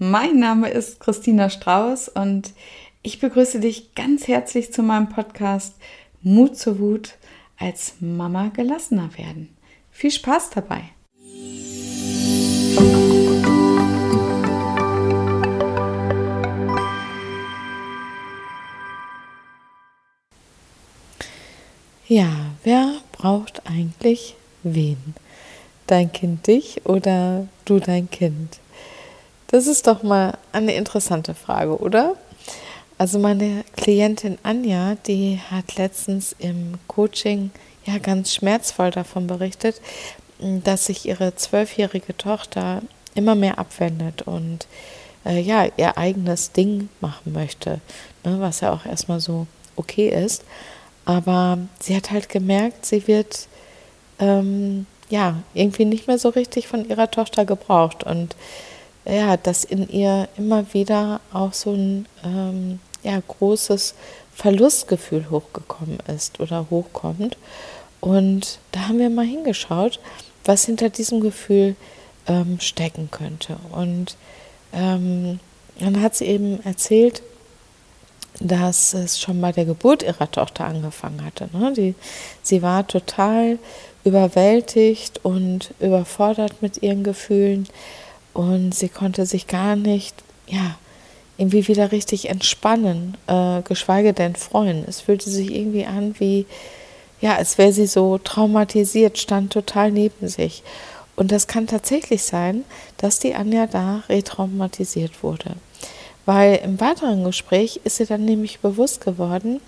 mein Name ist Christina Strauß und ich begrüße dich ganz herzlich zu meinem Podcast Mut zur Wut als Mama gelassener werden. Viel Spaß dabei! Ja, wer braucht eigentlich wen? Dein Kind dich oder du dein Kind? Das ist doch mal eine interessante Frage, oder? Also meine Klientin Anja, die hat letztens im Coaching ja ganz schmerzvoll davon berichtet, dass sich ihre zwölfjährige Tochter immer mehr abwendet und äh, ja ihr eigenes Ding machen möchte, ne, was ja auch erstmal so okay ist. Aber sie hat halt gemerkt, sie wird ähm, ja irgendwie nicht mehr so richtig von ihrer Tochter gebraucht und ja, dass in ihr immer wieder auch so ein ähm, ja, großes Verlustgefühl hochgekommen ist oder hochkommt. Und da haben wir mal hingeschaut, was hinter diesem Gefühl ähm, stecken könnte. Und ähm, dann hat sie eben erzählt, dass es schon bei der Geburt ihrer Tochter angefangen hatte. Ne? Die, sie war total überwältigt und überfordert mit ihren Gefühlen und sie konnte sich gar nicht, ja, irgendwie wieder richtig entspannen, äh, geschweige denn freuen. Es fühlte sich irgendwie an wie, ja, als wäre sie so traumatisiert, stand total neben sich. Und das kann tatsächlich sein, dass die Anja da retraumatisiert wurde. Weil im weiteren Gespräch ist ihr dann nämlich bewusst geworden,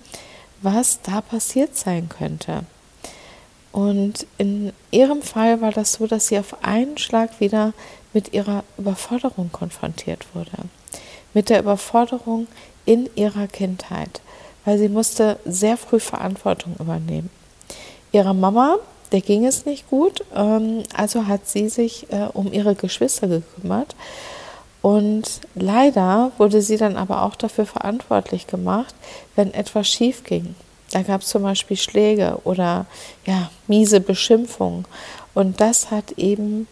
was da passiert sein könnte. Und in ihrem Fall war das so, dass sie auf einen Schlag wieder mit ihrer Überforderung konfrontiert wurde. Mit der Überforderung in ihrer Kindheit, weil sie musste sehr früh Verantwortung übernehmen. Ihrer Mama, der ging es nicht gut, ähm, also hat sie sich äh, um ihre Geschwister gekümmert und leider wurde sie dann aber auch dafür verantwortlich gemacht, wenn etwas schief ging. Da gab es zum Beispiel Schläge oder ja, miese Beschimpfungen. Und das hat eben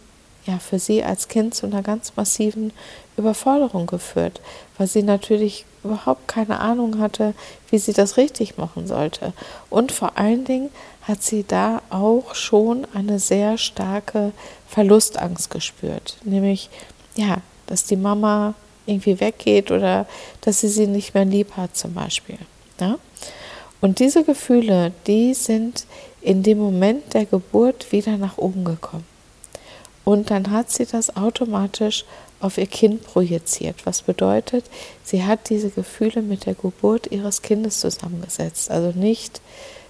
ja für sie als Kind zu einer ganz massiven Überforderung geführt, weil sie natürlich überhaupt keine Ahnung hatte, wie sie das richtig machen sollte. Und vor allen Dingen hat sie da auch schon eine sehr starke Verlustangst gespürt, nämlich ja, dass die Mama irgendwie weggeht oder dass sie sie nicht mehr lieb hat zum Beispiel. Ja? Und diese Gefühle, die sind in dem Moment der Geburt wieder nach oben gekommen. Und dann hat sie das automatisch auf ihr Kind projiziert. Was bedeutet, sie hat diese Gefühle mit der Geburt ihres Kindes zusammengesetzt. Also nicht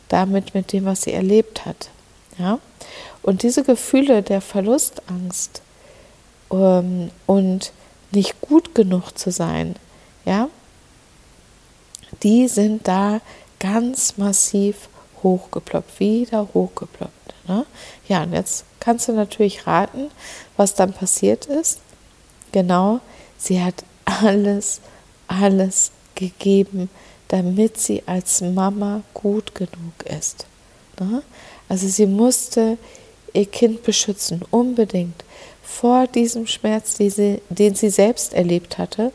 damit mit dem, was sie erlebt hat. Ja? Und diese Gefühle der Verlustangst, ähm, und nicht gut genug zu sein, ja, die sind da ganz massiv hochgeploppt, wieder hochgeploppt. Ne? Ja, und jetzt kannst du natürlich raten, was dann passiert ist. Genau, sie hat alles, alles gegeben, damit sie als Mama gut genug ist. Ne? Also sie musste ihr Kind beschützen, unbedingt vor diesem Schmerz, sie, den sie selbst erlebt hatte.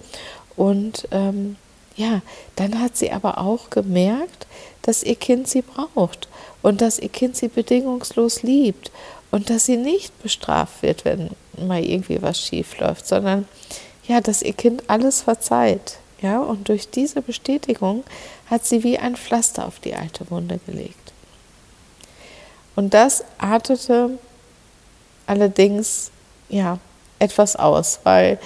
Und ähm, ja, dann hat sie aber auch gemerkt, dass ihr Kind sie braucht und dass ihr Kind sie bedingungslos liebt und dass sie nicht bestraft wird, wenn mal irgendwie was schief läuft, sondern ja, dass ihr Kind alles verzeiht. Ja, und durch diese Bestätigung hat sie wie ein Pflaster auf die alte Wunde gelegt. Und das artete allerdings ja, etwas aus, weil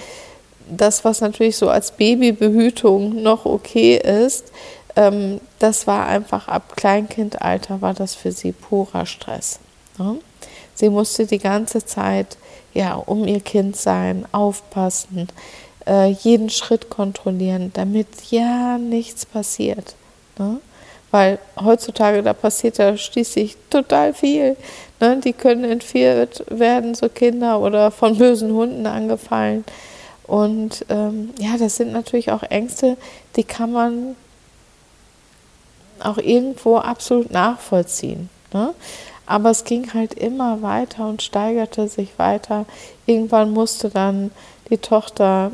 das, was natürlich so als Babybehütung noch okay ist, ähm, das war einfach ab Kleinkindalter war das für sie purer Stress. Ne? Sie musste die ganze Zeit ja um ihr Kind sein, aufpassen, äh, jeden Schritt kontrollieren, damit ja nichts passiert. Ne? Weil heutzutage, da passiert ja schließlich total viel. Ne? Die können entführt werden, so Kinder, oder von bösen Hunden angefallen. Und ähm, ja, das sind natürlich auch Ängste, die kann man auch irgendwo absolut nachvollziehen. Ne? Aber es ging halt immer weiter und steigerte sich weiter. Irgendwann musste dann die Tochter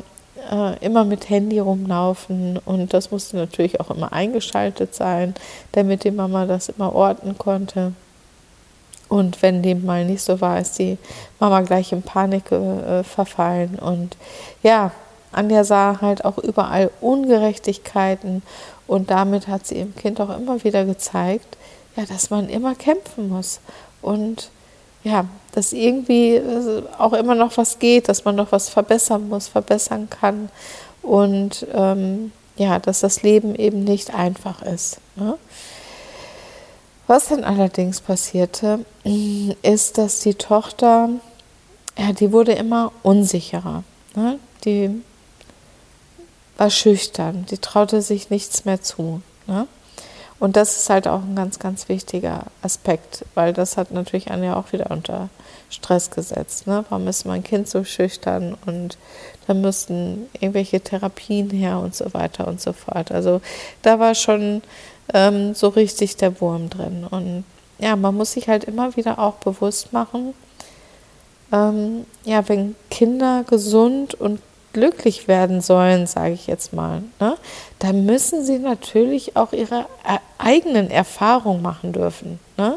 äh, immer mit Handy rumlaufen und das musste natürlich auch immer eingeschaltet sein, damit die Mama das immer orten konnte. Und wenn dem mal nicht so war, ist die Mama gleich in Panik äh, verfallen. Und ja, Anja sah halt auch überall Ungerechtigkeiten und damit hat sie ihrem Kind auch immer wieder gezeigt, ja, dass man immer kämpfen muss und ja, dass irgendwie äh, auch immer noch was geht, dass man noch was verbessern muss, verbessern kann und ähm, ja, dass das Leben eben nicht einfach ist. Ne? Was dann allerdings passierte, ist, dass die Tochter, ja, die wurde immer unsicherer. Ne? Die war schüchtern, die traute sich nichts mehr zu. Ne? Und das ist halt auch ein ganz, ganz wichtiger Aspekt, weil das hat natürlich Anja auch wieder unter Stress gesetzt. Ne? Warum ist mein Kind so schüchtern und da müssten irgendwelche Therapien her und so weiter und so fort. Also da war schon ähm, so richtig der Wurm drin. Und ja, man muss sich halt immer wieder auch bewusst machen, ähm, ja, wenn Kinder gesund und glücklich werden sollen, sage ich jetzt mal, ne, dann müssen sie natürlich auch ihre äh, eigenen Erfahrungen machen dürfen. Ne?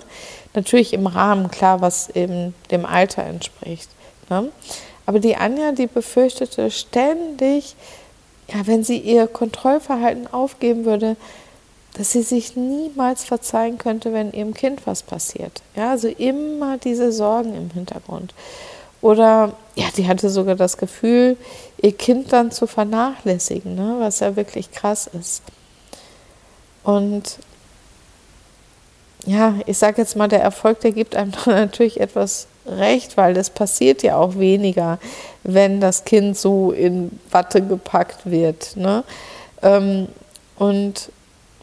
Natürlich im Rahmen, klar, was eben dem Alter entspricht. Ne? Aber die Anja, die befürchtete ständig, ja, wenn sie ihr Kontrollverhalten aufgeben würde, dass sie sich niemals verzeihen könnte, wenn ihrem Kind was passiert. Ja, also immer diese Sorgen im Hintergrund. Oder ja, die hatte sogar das Gefühl, ihr Kind dann zu vernachlässigen, ne? was ja wirklich krass ist. Und ja, ich sage jetzt mal, der Erfolg, der gibt einem dann natürlich etwas recht, weil das passiert ja auch weniger, wenn das Kind so in Watte gepackt wird. Ne? Ähm, und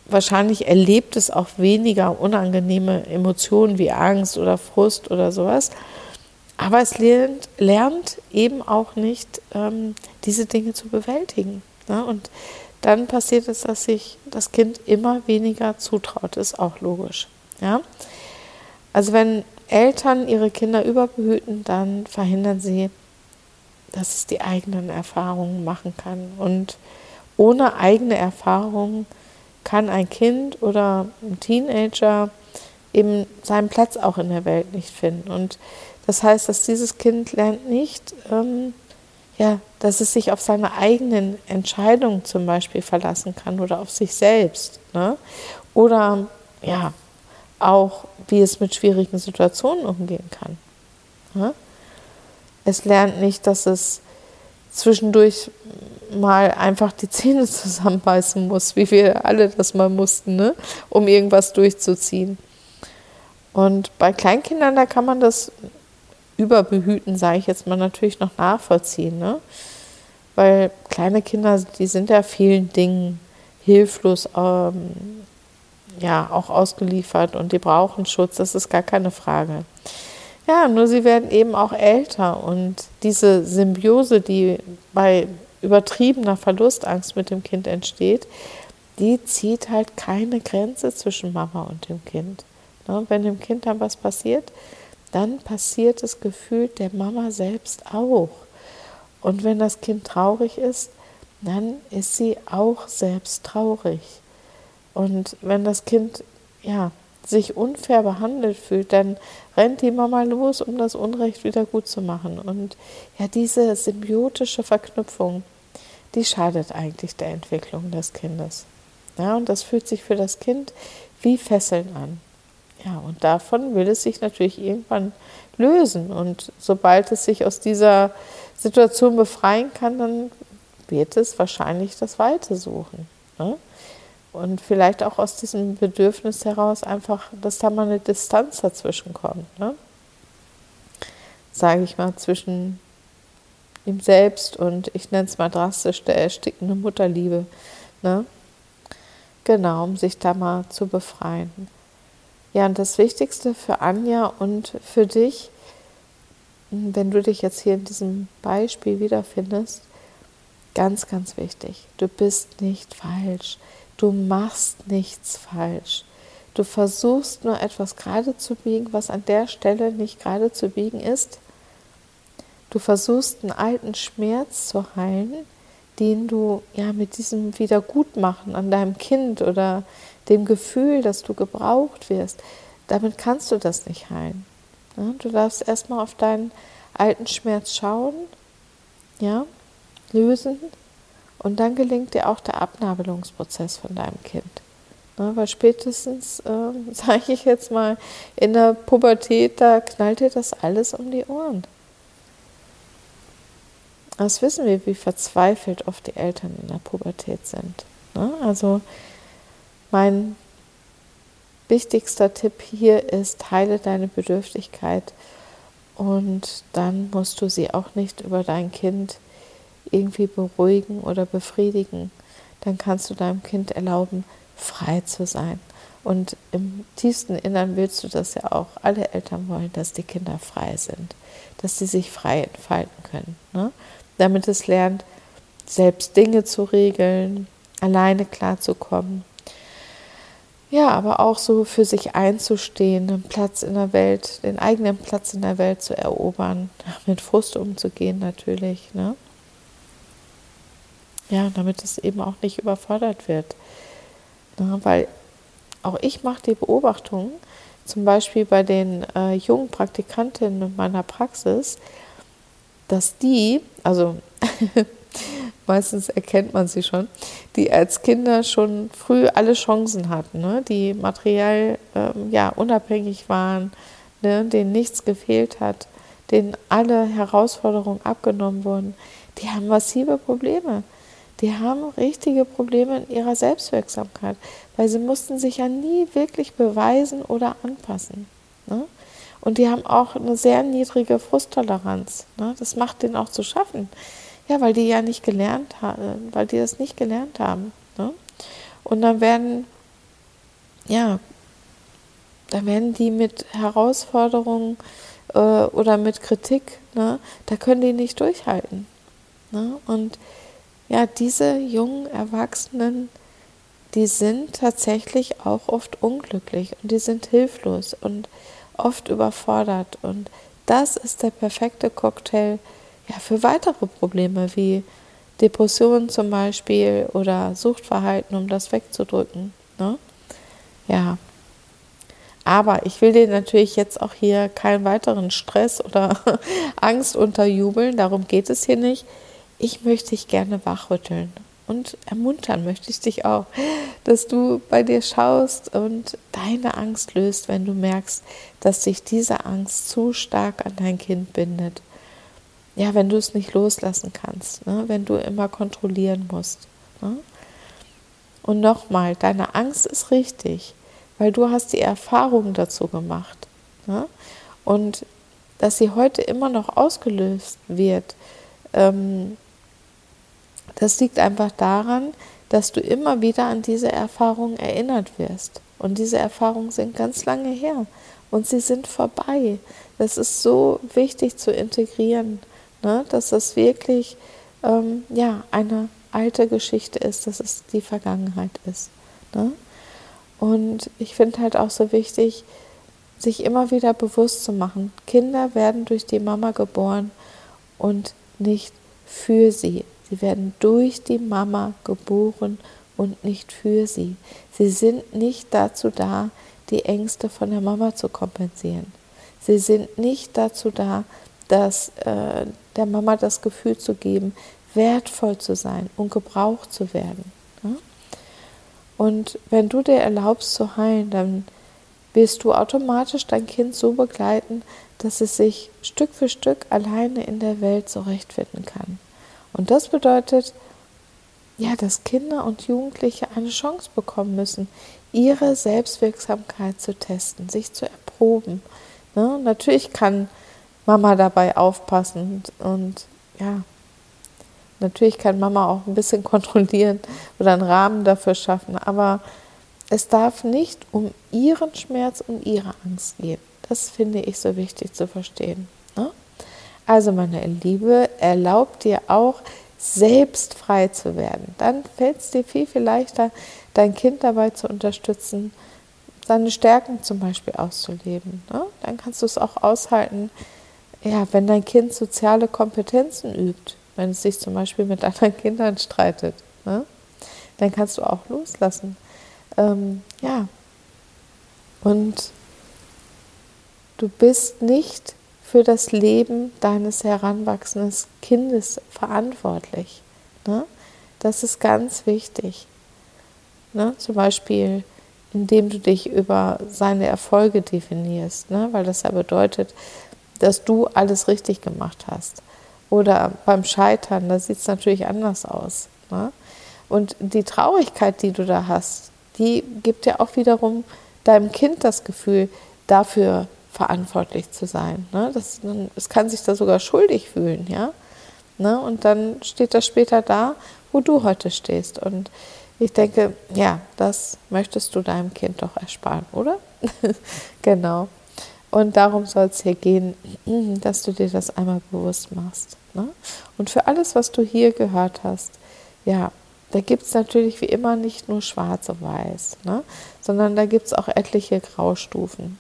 wahrscheinlich erlebt es auch weniger unangenehme Emotionen wie Angst oder Frust oder sowas. Aber es lernt, lernt eben auch nicht, ähm, diese Dinge zu bewältigen. Ne? Und dann passiert es, dass sich das Kind immer weniger zutraut. Ist auch logisch. Ja? Also wenn Eltern ihre Kinder überbehüten, dann verhindern sie, dass es die eigenen Erfahrungen machen kann. Und ohne eigene Erfahrungen kann ein Kind oder ein Teenager eben seinen Platz auch in der Welt nicht finden. Und das heißt, dass dieses Kind lernt nicht, ähm, ja, dass es sich auf seine eigenen Entscheidungen zum Beispiel verlassen kann oder auf sich selbst. Ne? Oder ja, auch, wie es mit schwierigen Situationen umgehen kann. Ne? Es lernt nicht, dass es zwischendurch mal einfach die Zähne zusammenbeißen muss, wie wir alle das mal mussten, ne? um irgendwas durchzuziehen. Und bei Kleinkindern, da kann man das überbehüten, sage ich jetzt mal, natürlich noch nachvollziehen. Ne? Weil kleine Kinder, die sind ja vielen Dingen hilflos, ähm, ja, auch ausgeliefert und die brauchen Schutz, das ist gar keine Frage. Ja, nur sie werden eben auch älter und diese Symbiose, die bei übertriebener Verlustangst mit dem Kind entsteht, die zieht halt keine Grenze zwischen Mama und dem Kind. Ne? Wenn dem Kind dann was passiert, dann passiert es gefühlt der Mama selbst auch. Und wenn das Kind traurig ist, dann ist sie auch selbst traurig. Und wenn das Kind ja, sich unfair behandelt fühlt, dann rennt die Mama los, um das Unrecht wieder gut zu machen. Und ja, diese symbiotische Verknüpfung, die schadet eigentlich der Entwicklung des Kindes. Ja, und das fühlt sich für das Kind wie Fesseln an. Ja, und davon will es sich natürlich irgendwann lösen. Und sobald es sich aus dieser Situation befreien kann, dann wird es wahrscheinlich das Weite suchen. Ne? Und vielleicht auch aus diesem Bedürfnis heraus einfach, dass da mal eine Distanz dazwischen kommt. Ne? Sage ich mal, zwischen ihm selbst und ich nenne es mal drastisch der erstickende Mutterliebe. Ne? Genau, um sich da mal zu befreien. Ja, und das Wichtigste für Anja und für dich, wenn du dich jetzt hier in diesem Beispiel wiederfindest, ganz, ganz wichtig, du bist nicht falsch, du machst nichts falsch. Du versuchst nur etwas gerade zu biegen, was an der Stelle nicht gerade zu biegen ist. Du versuchst einen alten Schmerz zu heilen, den du ja mit diesem Wiedergutmachen an deinem Kind oder dem Gefühl, dass du gebraucht wirst, damit kannst du das nicht heilen. Ja, du darfst erstmal auf deinen alten Schmerz schauen, ja, lösen und dann gelingt dir auch der Abnabelungsprozess von deinem Kind. Ne, weil spätestens, äh, sage ich jetzt mal, in der Pubertät, da knallt dir das alles um die Ohren. Das wissen wir, wie verzweifelt oft die Eltern in der Pubertät sind. Ne? Also mein wichtigster Tipp hier ist, heile deine Bedürftigkeit und dann musst du sie auch nicht über dein Kind irgendwie beruhigen oder befriedigen. Dann kannst du deinem Kind erlauben, frei zu sein. Und im tiefsten Innern willst du das ja auch. Alle Eltern wollen, dass die Kinder frei sind, dass sie sich frei entfalten können. Ne? Damit es lernt, selbst Dinge zu regeln, alleine klarzukommen. Ja, aber auch so für sich einzustehen, einen Platz in der Welt, den eigenen Platz in der Welt zu erobern, mit Frust umzugehen natürlich. Ne? Ja, damit es eben auch nicht überfordert wird. Ne? Weil auch ich mache die Beobachtung, zum Beispiel bei den äh, jungen Praktikantinnen in meiner Praxis, dass die, also meistens erkennt man sie schon, die als Kinder schon früh alle Chancen hatten, ne? die materiell ähm, ja, unabhängig waren, ne? denen nichts gefehlt hat, denen alle Herausforderungen abgenommen wurden, die haben massive Probleme. Die haben richtige Probleme in ihrer Selbstwirksamkeit, weil sie mussten sich ja nie wirklich beweisen oder anpassen. Und die haben auch eine sehr niedrige Frusttoleranz. Ne? Das macht denen auch zu schaffen. Ja, weil die ja nicht gelernt haben, weil die das nicht gelernt haben. Ne? Und dann werden, ja, da werden die mit Herausforderungen äh, oder mit Kritik, ne, da können die nicht durchhalten. Ne? Und ja, diese jungen Erwachsenen, die sind tatsächlich auch oft unglücklich und die sind hilflos und oft überfordert. Und das ist der perfekte Cocktail ja, für weitere Probleme wie Depressionen zum Beispiel oder Suchtverhalten, um das wegzudrücken. Ne? Ja. Aber ich will dir natürlich jetzt auch hier keinen weiteren Stress oder Angst unterjubeln, darum geht es hier nicht. Ich möchte dich gerne wachrütteln und ermuntern möchte ich dich auch, dass du bei dir schaust und deine Angst löst, wenn du merkst, dass sich diese Angst zu stark an dein Kind bindet ja, wenn du es nicht loslassen kannst, ne? wenn du immer kontrollieren musst. Ne? Und nochmal, deine Angst ist richtig, weil du hast die Erfahrung dazu gemacht. Ne? Und dass sie heute immer noch ausgelöst wird, ähm, das liegt einfach daran, dass du immer wieder an diese Erfahrungen erinnert wirst. Und diese Erfahrungen sind ganz lange her und sie sind vorbei. Das ist so wichtig zu integrieren ne? dass das wirklich ähm, ja, eine alte Geschichte ist, dass es die Vergangenheit ist. Ne? Und ich finde halt auch so wichtig, sich immer wieder bewusst zu machen, Kinder werden durch die Mama geboren und nicht für sie. Sie werden durch die Mama geboren und nicht für sie. Sie sind nicht dazu da, die Ängste von der Mama zu kompensieren. Sie sind nicht dazu da, dass äh, der Mama das Gefühl zu geben, wertvoll zu sein und gebraucht zu werden. Ja? Und wenn du dir erlaubst zu heilen, dann wirst du automatisch dein Kind so begleiten, dass es sich Stück für Stück alleine in der Welt zurechtfinden kann. Und das bedeutet, ja, dass Kinder und Jugendliche eine Chance bekommen müssen, ihre Selbstwirksamkeit zu testen, sich zu erproben. Ne? Natürlich kann Mama dabei aufpassen. Und, und ja, natürlich kann Mama auch ein bisschen kontrollieren oder einen Rahmen dafür schaffen, aber es darf nicht um ihren Schmerz und ihre Angst gehen. Das finde ich so wichtig zu verstehen. Ne? Also, meine Liebe, erlaubt dir auch, selbst frei zu werden. Dann fällt es dir viel, viel leichter, dein Kind dabei zu unterstützen, seine Stärken zum Beispiel auszuleben. Ne? Dann kannst du es auch aushalten, ja, wenn dein Kind soziale Kompetenzen übt, wenn es sich zum Beispiel mit anderen Kindern streitet. Ne? Dann kannst du auch loslassen. Ähm, ja. Und du bist nicht für das Leben deines heranwachsenden Kindes verantwortlich. Ne? Das ist ganz wichtig. Ne? Zum Beispiel, indem du dich über seine Erfolge definierst, ne? weil das ja bedeutet, dass du alles richtig gemacht hast. Oder beim Scheitern, da sieht es natürlich anders aus. Ne? Und die Traurigkeit, die du da hast, die gibt ja auch wiederum deinem Kind das Gefühl, dafür verantwortlich zu sein. Ne? Das, es kann sich da sogar schuldig fühlen, ja. Ne? Und dann steht das später da, wo du heute stehst. Und ich denke, ja, das möchtest du deinem Kind doch ersparen, oder? genau. Und darum soll es hier gehen, dass du dir das einmal bewusst machst. Ne? Und für alles, was du hier gehört hast, ja, da gibt es natürlich wie immer nicht nur schwarz und weiß, ne? sondern da gibt es auch etliche Graustufen.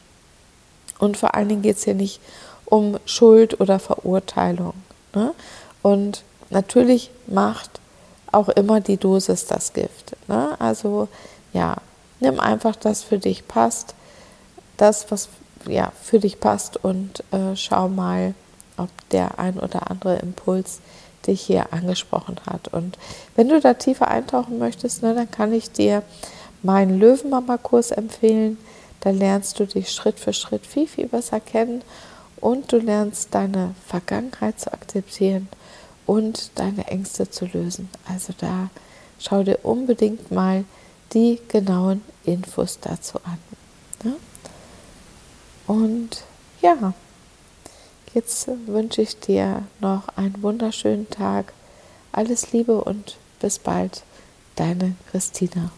Und vor allen Dingen geht es hier nicht um Schuld oder Verurteilung. Ne? Und natürlich macht auch immer die Dosis das Gift. Ne? Also ja, nimm einfach das für dich passt, das, was ja, für dich passt und äh, schau mal, ob der ein oder andere Impuls dich hier angesprochen hat. Und wenn du da tiefer eintauchen möchtest, ne, dann kann ich dir meinen Löwenmama-Kurs empfehlen. Da lernst du dich Schritt für Schritt viel, viel besser kennen und du lernst deine Vergangenheit zu akzeptieren und deine Ängste zu lösen. Also da schau dir unbedingt mal die genauen Infos dazu an. Ne? Und ja, jetzt wünsche ich dir noch einen wunderschönen Tag. Alles Liebe und bis bald, deine Christina.